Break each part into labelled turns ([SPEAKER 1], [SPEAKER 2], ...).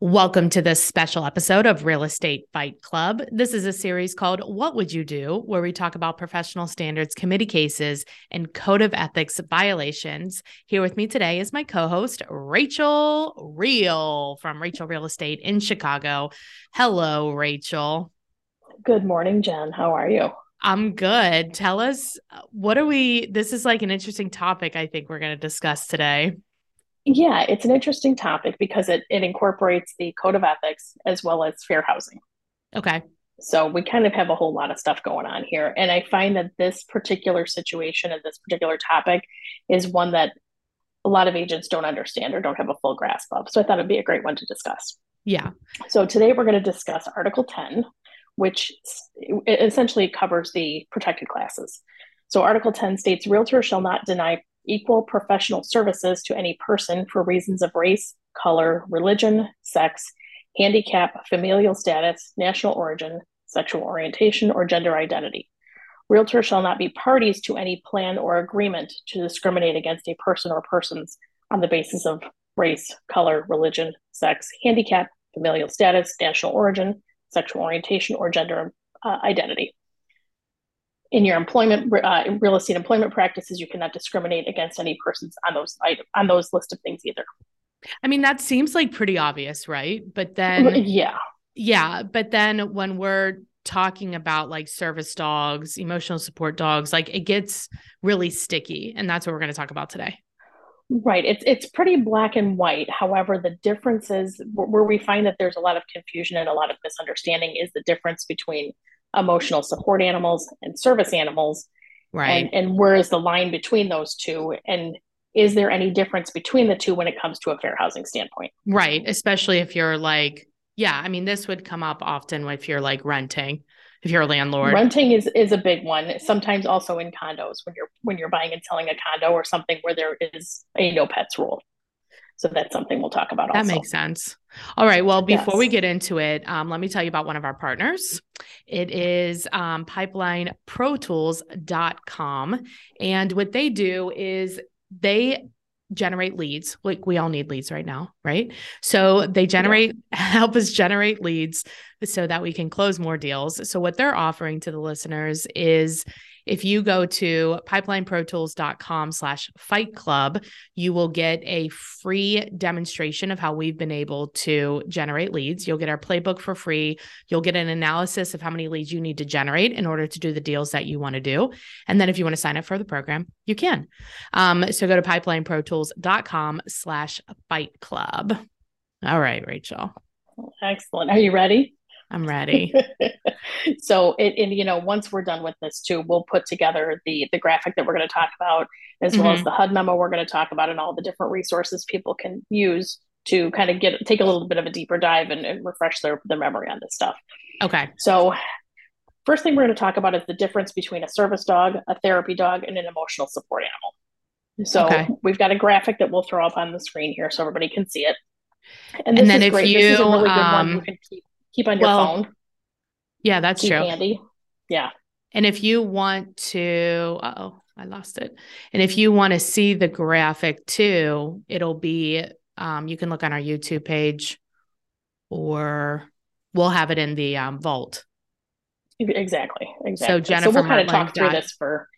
[SPEAKER 1] Welcome to this special episode of Real Estate Fight Club. This is a series called What Would You Do? where we talk about professional standards committee cases and code of ethics violations. Here with me today is my co host, Rachel Real from Rachel Real Estate in Chicago. Hello, Rachel.
[SPEAKER 2] Good morning, Jen. How are you?
[SPEAKER 1] I'm good. Tell us, what are we? This is like an interesting topic I think we're going to discuss today.
[SPEAKER 2] Yeah, it's an interesting topic because it, it incorporates the code of ethics as well as fair housing.
[SPEAKER 1] Okay.
[SPEAKER 2] So we kind of have a whole lot of stuff going on here. And I find that this particular situation and this particular topic is one that a lot of agents don't understand or don't have a full grasp of. So I thought it'd be a great one to discuss.
[SPEAKER 1] Yeah.
[SPEAKER 2] So today we're going to discuss Article 10, which essentially covers the protected classes. So Article 10 states realtors shall not deny equal professional services to any person for reasons of race, color, religion, sex, handicap, familial status, national origin, sexual orientation, or gender identity. Realtors shall not be parties to any plan or agreement to discriminate against a person or persons on the basis of race, color, religion, sex, handicap, familial status, national origin, sexual orientation, or gender uh, identity in your employment uh, real estate employment practices you cannot discriminate against any persons on those on those list of things either.
[SPEAKER 1] I mean that seems like pretty obvious right? But then
[SPEAKER 2] yeah.
[SPEAKER 1] Yeah but then when we're talking about like service dogs emotional support dogs like it gets really sticky and that's what we're going to talk about today.
[SPEAKER 2] Right. It's it's pretty black and white. However the difference is where we find that there's a lot of confusion and a lot of misunderstanding is the difference between emotional support animals and service animals
[SPEAKER 1] right
[SPEAKER 2] and, and where is the line between those two and is there any difference between the two when it comes to a fair housing standpoint
[SPEAKER 1] right especially if you're like yeah i mean this would come up often if you're like renting if you're a landlord
[SPEAKER 2] renting is is a big one sometimes also in condos when you're when you're buying and selling a condo or something where there is a no pets rule so that's something we'll talk about.
[SPEAKER 1] That
[SPEAKER 2] also.
[SPEAKER 1] makes sense. All right. Well, before yes. we get into it, um, let me tell you about one of our partners. It is um, pipelineprotools.com. And what they do is they generate leads. Like we all need leads right now, right? So they generate, yeah. help us generate leads so that we can close more deals. So what they're offering to the listeners is if you go to pipelineprotools.com slash fight club, you will get a free demonstration of how we've been able to generate leads. You'll get our playbook for free. You'll get an analysis of how many leads you need to generate in order to do the deals that you want to do. And then if you want to sign up for the program, you can. Um, so go to pipelineprotools.com slash fight club. All right, Rachel.
[SPEAKER 2] Excellent. Are you ready?
[SPEAKER 1] I'm ready.
[SPEAKER 2] so it, and you know, once we're done with this too, we'll put together the the graphic that we're going to talk about, as mm-hmm. well as mm-hmm. the HUD memo we're going to talk about, and all the different resources people can use to kind of get take a little bit of a deeper dive and, and refresh their their memory on this stuff.
[SPEAKER 1] Okay.
[SPEAKER 2] So first thing we're going to talk about is the difference between a service dog, a therapy dog, and an emotional support animal. So okay. we've got a graphic that we'll throw up on the screen here so everybody can see it.
[SPEAKER 1] And, and then if great. you, this is a really good um, one
[SPEAKER 2] you can keep keep on your well, phone.
[SPEAKER 1] Yeah, that's keep true.
[SPEAKER 2] Handy. Yeah.
[SPEAKER 1] And if you want to, oh, I lost it. And if you want to see the graphic too, it'll be, um, you can look on our YouTube page or we'll have it in the um, vault.
[SPEAKER 2] Exactly. Exactly.
[SPEAKER 1] So Jennifer,
[SPEAKER 2] so we'll kind of talk through this for.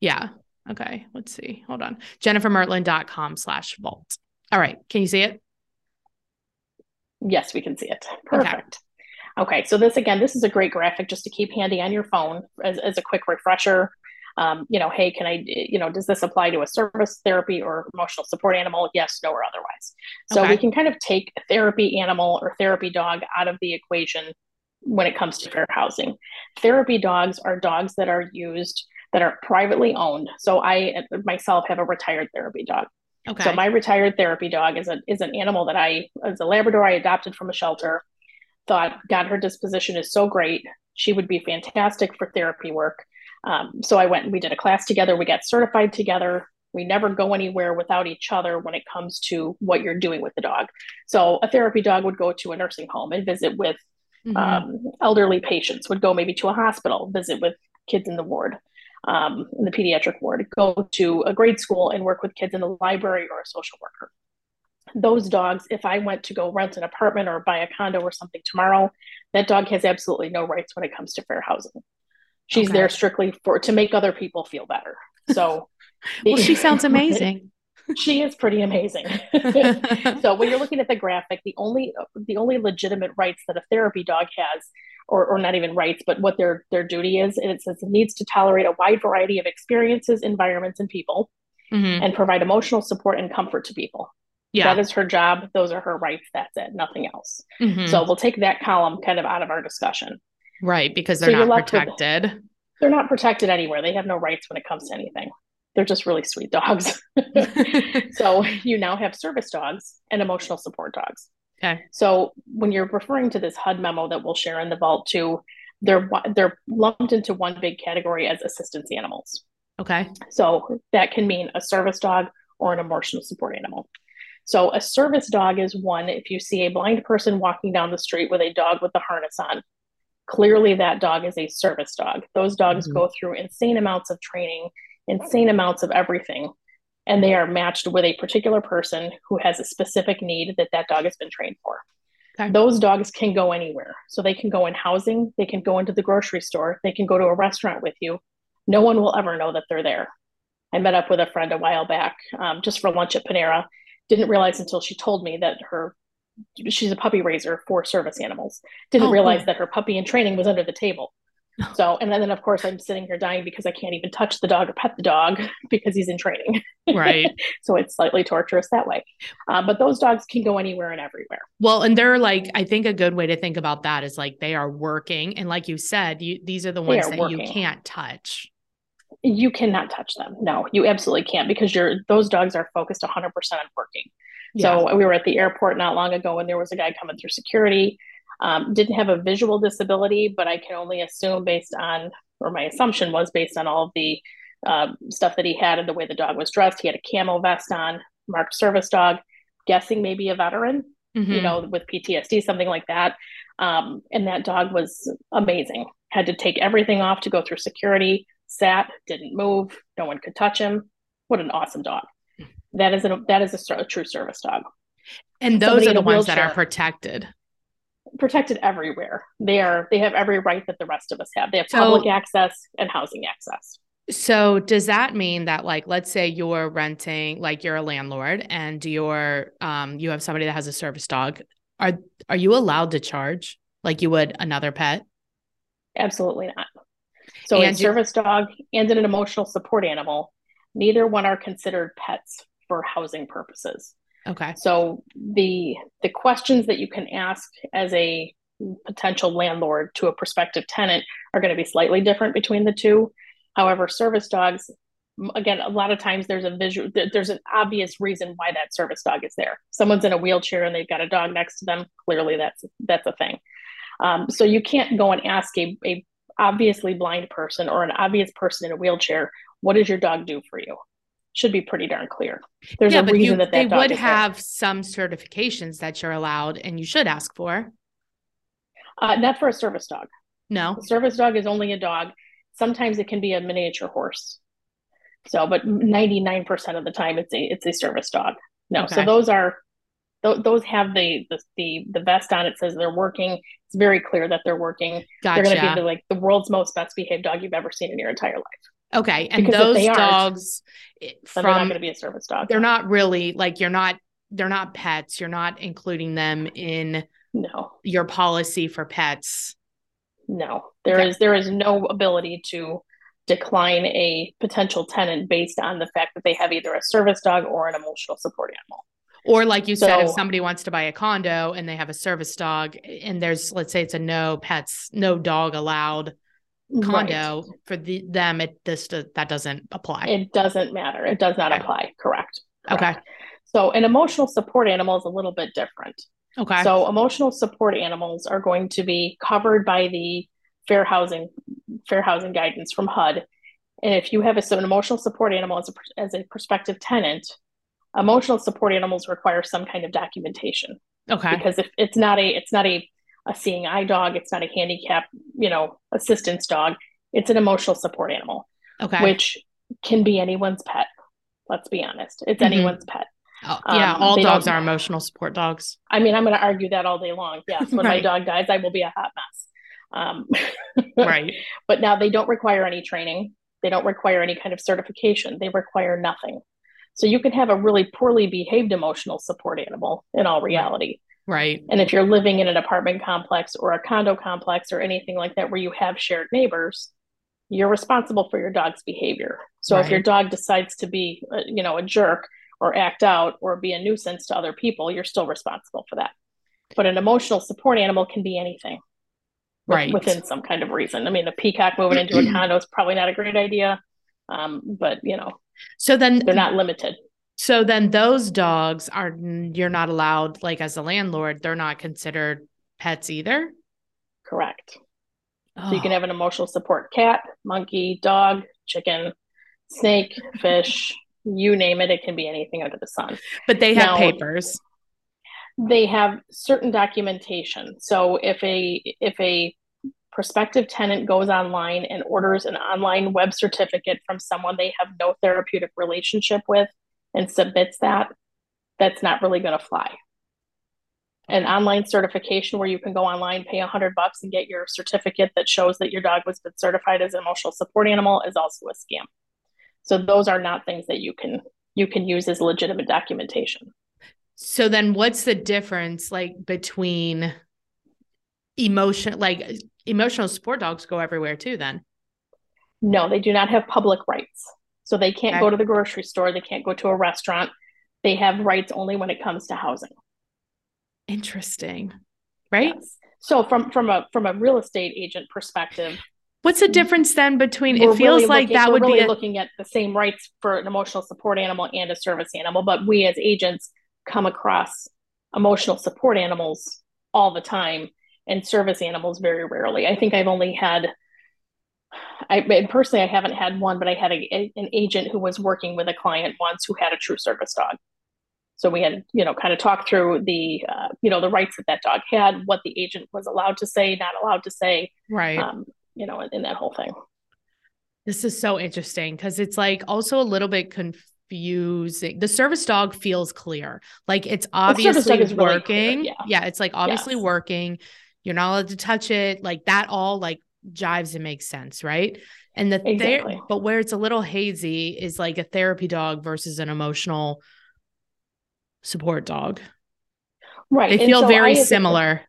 [SPEAKER 1] Yeah. Okay. Let's see. Hold on. JenniferMertland.com slash vault. All right. Can you see it?
[SPEAKER 2] Yes, we can see it. Perfect. Okay. Okay, so this again, this is a great graphic just to keep handy on your phone as, as a quick refresher. Um, you know, hey, can I, you know, does this apply to a service therapy or emotional support animal? Yes, no, or otherwise. So okay. we can kind of take a therapy animal or therapy dog out of the equation when it comes to fair housing. Therapy dogs are dogs that are used that are privately owned. So I myself have a retired therapy dog. Okay. So my retired therapy dog is a is an animal that I as a Labrador I adopted from a shelter thought, God, her disposition is so great. She would be fantastic for therapy work. Um, so I went and we did a class together. We got certified together. We never go anywhere without each other when it comes to what you're doing with the dog. So a therapy dog would go to a nursing home and visit with mm-hmm. um, elderly patients, would go maybe to a hospital, visit with kids in the ward, um, in the pediatric ward, go to a grade school and work with kids in the library or a social worker. Those dogs, if I went to go rent an apartment or buy a condo or something tomorrow, that dog has absolutely no rights when it comes to fair housing. She's okay. there strictly for to make other people feel better. So
[SPEAKER 1] well, she sounds amazing.
[SPEAKER 2] she is pretty amazing. so when you're looking at the graphic, the only the only legitimate rights that a therapy dog has, or, or not even rights, but what their their duty is, and it says it needs to tolerate a wide variety of experiences, environments, and people, mm-hmm. and provide emotional support and comfort to people. Yeah. That is her job. Those are her rights. That's it. Nothing else. Mm-hmm. So we'll take that column kind of out of our discussion.
[SPEAKER 1] Right. Because they're so not protected. With,
[SPEAKER 2] they're not protected anywhere. They have no rights when it comes to anything they're just really sweet dogs. so you now have service dogs and emotional support dogs.
[SPEAKER 1] Okay.
[SPEAKER 2] So when you're referring to this HUD memo that we'll share in the vault too, they're they're lumped into one big category as assistance animals.
[SPEAKER 1] Okay.
[SPEAKER 2] So that can mean a service dog or an emotional support animal. So a service dog is one if you see a blind person walking down the street with a dog with a harness on, clearly that dog is a service dog. Those dogs mm-hmm. go through insane amounts of training insane amounts of everything and they are matched with a particular person who has a specific need that that dog has been trained for. Okay. Those dogs can go anywhere. So they can go in housing, they can go into the grocery store, they can go to a restaurant with you. No one will ever know that they're there. I met up with a friend a while back um, just for lunch at Panera. Didn't realize until she told me that her she's a puppy raiser for service animals. Didn't oh, realize that her puppy in training was under the table. So, and then, of course, I'm sitting here dying because I can't even touch the dog or pet the dog because he's in training.
[SPEAKER 1] Right.
[SPEAKER 2] so it's slightly torturous that way. Uh, but those dogs can go anywhere and everywhere.
[SPEAKER 1] Well, and they're like, I think a good way to think about that is like they are working. And like you said, you, these are the ones are that working. you can't touch.
[SPEAKER 2] You cannot touch them. No, you absolutely can't because you're, those dogs are focused 100% on working. Yeah. So we were at the airport not long ago and there was a guy coming through security um, didn't have a visual disability, but I can only assume based on, or my assumption was based on all of the uh, stuff that he had and the way the dog was dressed. He had a camo vest on, marked service dog, guessing maybe a veteran, mm-hmm. you know, with PTSD, something like that. Um, and that dog was amazing. Had to take everything off to go through security, sat, didn't move, no one could touch him. What an awesome dog. That is a, that is a, a true service dog.
[SPEAKER 1] And those Somebody are the ones that are protected
[SPEAKER 2] protected everywhere. They are they have every right that the rest of us have. They have so, public access and housing access.
[SPEAKER 1] So does that mean that like let's say you're renting like you're a landlord and you're um you have somebody that has a service dog are are you allowed to charge like you would another pet?
[SPEAKER 2] Absolutely not. So and a service dog and an emotional support animal, neither one are considered pets for housing purposes.
[SPEAKER 1] Okay.
[SPEAKER 2] So the the questions that you can ask as a potential landlord to a prospective tenant are going to be slightly different between the two. However, service dogs again a lot of times there's a visual there's an obvious reason why that service dog is there someone's in a wheelchair and they've got a dog next to them clearly that's that's a thing um, so you can't go and ask a, a obviously blind person or an obvious person in a wheelchair what does your dog do for you should be pretty darn clear. There's yeah, a reason you, that, that
[SPEAKER 1] they would have there. some certifications that you're allowed and you should ask for.
[SPEAKER 2] Uh, not for a service dog.
[SPEAKER 1] No,
[SPEAKER 2] a service dog is only a dog. Sometimes it can be a miniature horse. So, but 99% of the time it's a it's a service dog. No, okay. so those are th- those have the, the the the vest on. It says they're working. It's very clear that they're working.
[SPEAKER 1] Gotcha.
[SPEAKER 2] They're going to be the, like the world's most best behaved dog you've ever seen in your entire life.
[SPEAKER 1] Okay. And because those dogs eh,
[SPEAKER 2] from, they're not going to be a service dog.
[SPEAKER 1] They're not really like you're not they're not pets. You're not including them in
[SPEAKER 2] no
[SPEAKER 1] your policy for pets.
[SPEAKER 2] No. there okay. is there is no ability to decline a potential tenant based on the fact that they have either a service dog or an emotional support animal.
[SPEAKER 1] Or like you so, said, if somebody wants to buy a condo and they have a service dog and there's let's say it's a no pets, no dog allowed condo right. for the, them it this that doesn't apply.
[SPEAKER 2] It doesn't matter. It does not okay. apply. Correct.
[SPEAKER 1] correct. Okay.
[SPEAKER 2] So an emotional support animal is a little bit different.
[SPEAKER 1] Okay.
[SPEAKER 2] So emotional support animals are going to be covered by the fair housing fair housing guidance from hud. And if you have a, so an emotional support animal as a, as a prospective tenant emotional support animals require some kind of documentation
[SPEAKER 1] okay
[SPEAKER 2] because if it's not a it's not a a seeing eye dog. It's not a handicap, you know, assistance dog. It's an emotional support animal.
[SPEAKER 1] Okay.
[SPEAKER 2] Which can be anyone's pet. Let's be honest. It's mm-hmm. anyone's pet.
[SPEAKER 1] Oh, yeah,
[SPEAKER 2] Um,
[SPEAKER 1] all dogs are emotional support dogs.
[SPEAKER 2] I mean, I'm going to argue that all day long. Yes, when my dog dies, I will be a hot mess. Um,
[SPEAKER 1] Right.
[SPEAKER 2] But now they don't require any training. They don't require any kind of certification. They require nothing. So you can have a really poorly behaved emotional support animal in all reality.
[SPEAKER 1] Right.
[SPEAKER 2] And if you're living in an apartment complex or a condo complex or anything like that where you have shared neighbors, you're responsible for your dog's behavior. So if your dog decides to be, uh, you know, a jerk or act out or be a nuisance to other people, you're still responsible for that. But an emotional support animal can be anything
[SPEAKER 1] Right.
[SPEAKER 2] within some kind of reason. I mean, a peacock moving into a condo is probably not a great idea, um, but you know,
[SPEAKER 1] So then
[SPEAKER 2] they're not limited.
[SPEAKER 1] So then those dogs are you're not allowed like as a landlord, they're not considered pets either.
[SPEAKER 2] Correct. So you can
[SPEAKER 1] Oh,
[SPEAKER 2] have an emotional support cat, monkey, dog, chicken, snake, fish, you name it. It can be anything under the sun.
[SPEAKER 1] but they have
[SPEAKER 2] now-
[SPEAKER 1] papers.
[SPEAKER 2] They have certain documentation. So if a if a prospective tenant goes online and orders an online web certificate from someone they have no therapeutic relationship with and submits that, that's not really going to fly. An online certification where you can go online, pay a hundred bucks and get your certificate that shows that your dog was been certified as an emotional support animal is also a scam. So those are not things that you can you can use as legitimate documentation.
[SPEAKER 1] So then what's the difference like between emotion like emotional support dogs go everywhere too then?
[SPEAKER 2] No, they do not have public rights. So they can't
[SPEAKER 1] Okay.
[SPEAKER 2] go to the grocery store, they can't go to a restaurant. They have rights only when it comes to housing.
[SPEAKER 1] Interesting. Right?
[SPEAKER 2] Yes. So from from a from a real estate agent perspective,
[SPEAKER 1] What's the difference then between it feels
[SPEAKER 2] really
[SPEAKER 1] like
[SPEAKER 2] looking-
[SPEAKER 1] that would
[SPEAKER 2] really
[SPEAKER 1] be a,
[SPEAKER 2] looking at the same rights for an emotional support animal and a service animal, but we as agents come across emotional support animals all the time and service animals very rarely. I think I've only had I personally I haven't had one, but I had a, an agent who was working with a client once who had a true service dog. So we had, you know, kind of talked through the, uh, you know, the rights that that dog had, what the agent was allowed to say, not allowed to say,
[SPEAKER 1] right.
[SPEAKER 2] um, you know, in, in that whole thing.
[SPEAKER 1] This is so interesting because it's like also a little bit confusing. The service dog feels clear. Like it's obviously
[SPEAKER 2] is really clear,
[SPEAKER 1] working.
[SPEAKER 2] yeah.
[SPEAKER 1] it's like obviously
[SPEAKER 2] Yes.
[SPEAKER 1] working. You're not allowed to touch it. Like that all like jives and makes sense, right? And the ther- but where it's a little hazy is like a therapy dog versus an emotional support dog.
[SPEAKER 2] Right.
[SPEAKER 1] They feel
[SPEAKER 2] so
[SPEAKER 1] very similar.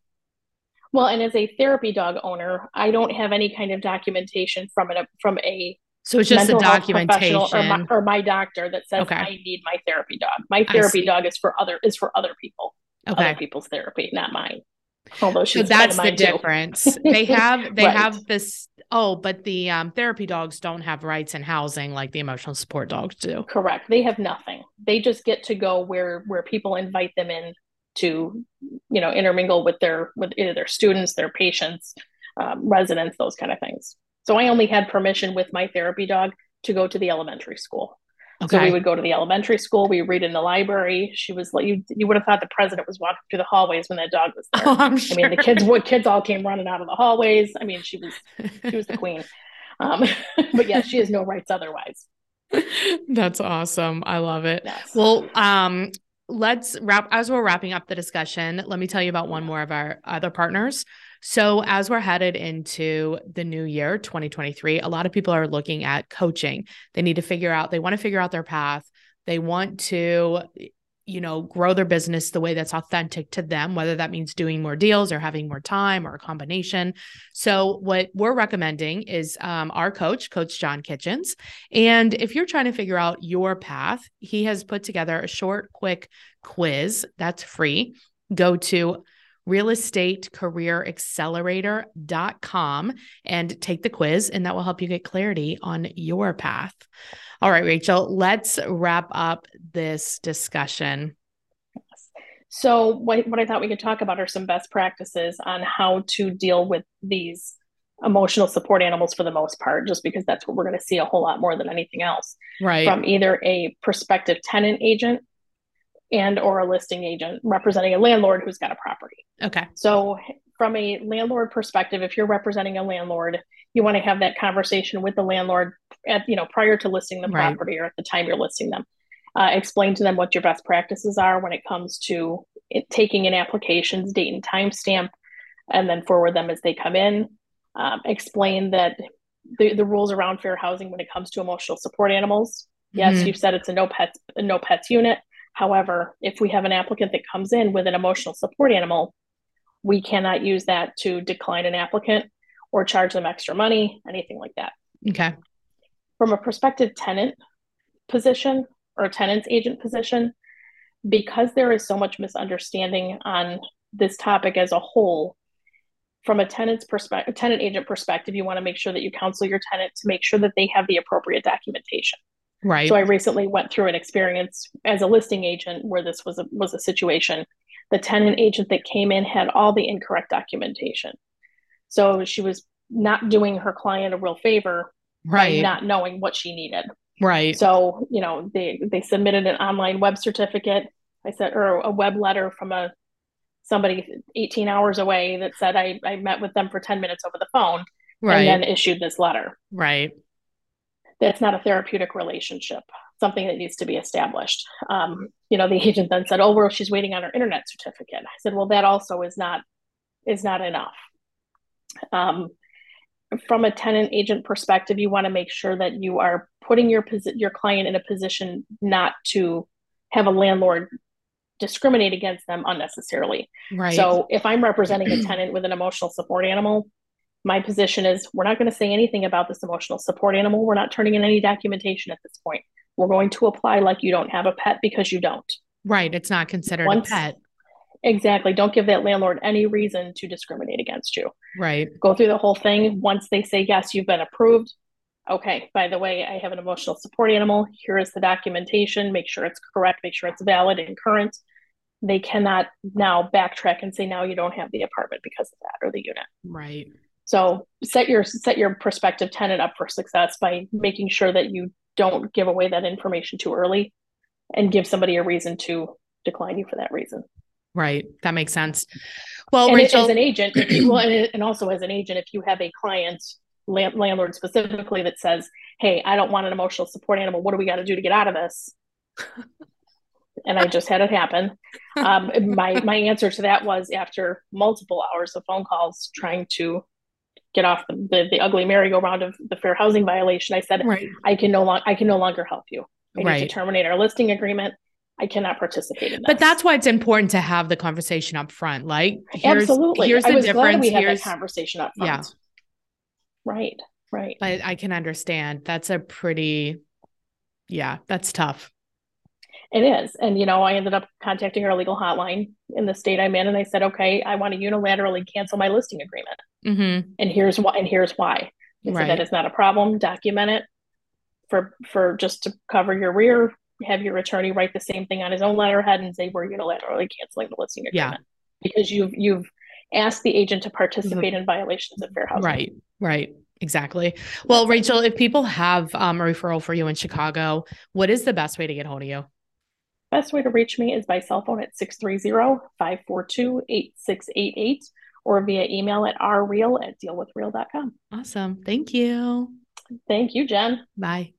[SPEAKER 2] well, and as a therapy dog owner, I don't have any kind of documentation from an from a
[SPEAKER 1] So it's just a documentation.
[SPEAKER 2] or my, or my doctor that says
[SPEAKER 1] Okay.
[SPEAKER 2] I need my therapy dog. My therapy dog is for other is for other people,
[SPEAKER 1] okay.
[SPEAKER 2] other people's therapy, not mine. Although
[SPEAKER 1] So that's the difference. They have they
[SPEAKER 2] Right.
[SPEAKER 1] have this oh, but the um, therapy dogs don't have rights in housing like the emotional support dogs do.
[SPEAKER 2] Correct. They have nothing. They just get to go where where people invite them in to, you know, intermingle with their with either their students, their patients, um, residents, those kind of things. So I only had permission with my therapy dog to go to the elementary school. So we would go to the elementary school. We read in the library. She was like, you, you would have thought the president was walking through the hallways when that dog was there.
[SPEAKER 1] Oh, I'm
[SPEAKER 2] I mean, the kids, what kids all came running out of the hallways. I mean, she was she was the queen. Um, but yeah, she has no rights otherwise.
[SPEAKER 1] That's awesome. I love it.
[SPEAKER 2] Yes.
[SPEAKER 1] Well, um, let's wrap as we're wrapping up the discussion. Let me tell you about one more of our other partners. So, as we're headed into the new year, 2023, a lot of people are looking at coaching. They need to figure out, they want to figure out their path. They want to, you know, grow their business the way that's authentic to them, whether that means doing more deals or having more time or a combination. So, what we're recommending is um, our coach, Coach John Kitchens. And if you're trying to figure out your path, he has put together a short, quick quiz that's free. Go to realestatecareeraccelerator.com and take the quiz, and that will help you get clarity on your path. All right, Rachel, let's wrap up this discussion.
[SPEAKER 2] So what, what I thought we could talk about are some best practices on how to deal with these emotional support animals for the most part, just because that's what we're going to see a whole lot more than anything else
[SPEAKER 1] Right.
[SPEAKER 2] from either a prospective tenant agent and or a listing agent representing a landlord who's got a property.
[SPEAKER 1] okay.
[SPEAKER 2] So from a landlord perspective, if you're representing a landlord, you want to have that conversation with the landlord at, you know, prior to listing the
[SPEAKER 1] Right.
[SPEAKER 2] property or at the time you're listing them. Uh, explain to them what your best practices are when it comes to it, taking in applications, date and time stamp, and then forward them as they come in. Um, explain that the, the rules around fair housing when it comes to emotional support animals. Yes, mm-hmm. you've said it's a no pets a no pets unit. However, if we have an applicant that comes in with an emotional support animal, we cannot use that to decline an applicant or charge them extra money, anything like that.
[SPEAKER 1] Okay.
[SPEAKER 2] From a prospective tenant position or tenant's agent position, because there is so much misunderstanding on this topic as a whole, from a tenant's perspective, tenant agent perspective, you want to make sure that you counsel your tenant to make sure that they have the appropriate documentation.
[SPEAKER 1] Right.
[SPEAKER 2] So I recently went through an experience as a listing agent where this was a was a situation. The tenant agent that came in had all the incorrect documentation. So she was not doing her client a real favor
[SPEAKER 1] right.
[SPEAKER 2] not knowing what she needed.
[SPEAKER 1] Right.
[SPEAKER 2] So, you know, they they submitted an online web certificate. I said or a web letter from a somebody 18 hours away that said I, I met with them for 10 minutes over the phone right. and then issued this letter.
[SPEAKER 1] Right.
[SPEAKER 2] That's not a therapeutic relationship, something that needs to be established. Um, you know, the agent then said, Oh, well, she's waiting on her internet certificate. I said, Well, that also is not is not enough. Um, from a tenant agent perspective, you want to make sure that you are putting your posi- your client in a position not to have a landlord discriminate against them unnecessarily.
[SPEAKER 1] Right.
[SPEAKER 2] So if I'm representing a tenant with an emotional support animal, my position is we're not going to say anything about this emotional support animal. We're not turning in any documentation at this point. We're going to apply like you don't have a pet because you don't.
[SPEAKER 1] Right. It's not considered Once, a pet.
[SPEAKER 2] Exactly. Don't give that landlord any reason to discriminate against you.
[SPEAKER 1] Right.
[SPEAKER 2] Go through the whole thing. Once they say, yes, you've been approved. Okay, by the way, I have an emotional support animal. Here is the documentation. Make sure it's correct. Make sure it's valid and current. They cannot now backtrack and say, now you don't have the apartment because of that or the unit.
[SPEAKER 1] Right.
[SPEAKER 2] So set your set your prospective tenant up for success by making sure that you don't give away that information too early and give somebody a reason to decline you for that reason.
[SPEAKER 1] Right. That makes sense. Well,
[SPEAKER 2] and
[SPEAKER 1] Rachel,
[SPEAKER 2] as an agent, you, well, and also as an agent, if you have a client, land, landlord specifically, that says, "Hey, I don't want an emotional support animal. What do we got to do to get out of this?" and I just had it happen. Um, my my answer to that was after multiple hours of phone calls trying to get off the, the, the ugly merry-go-round of the fair housing violation. I said,
[SPEAKER 1] right.
[SPEAKER 2] I can no longer I can no longer help you. I right. need to terminate our listing agreement. I cannot participate in that.
[SPEAKER 1] But that's why it's important to have the conversation up front. Like,
[SPEAKER 2] here's, absolutely, here's the I was difference. We had here's, that conversation up front. Yeah, right, right.
[SPEAKER 1] But I can understand that's a pretty, yeah, that's tough.
[SPEAKER 2] It is, and you know, I ended up contacting our legal hotline in the state I'm in, and I said, okay, I want to unilaterally cancel my listing agreement,
[SPEAKER 1] mm-hmm.
[SPEAKER 2] and here's why. And here's why. I right. said that is not a problem. Document it for for just to cover your rear have your attorney write the same thing on his own letterhead and say we're unilaterally canceling the listing agreement yeah. because you've you've asked the agent to participate mm-hmm. in violations of fair housing.
[SPEAKER 1] Right, right. Exactly. Well, Rachel, if people have um, a referral for you in Chicago, what is the best way to get hold of you?
[SPEAKER 2] Best way to reach me is by cell phone at 630-542-8688 or via email at rreal at dealwithreal.com.
[SPEAKER 1] Awesome. Thank you.
[SPEAKER 2] Thank you, Jen.
[SPEAKER 1] Bye.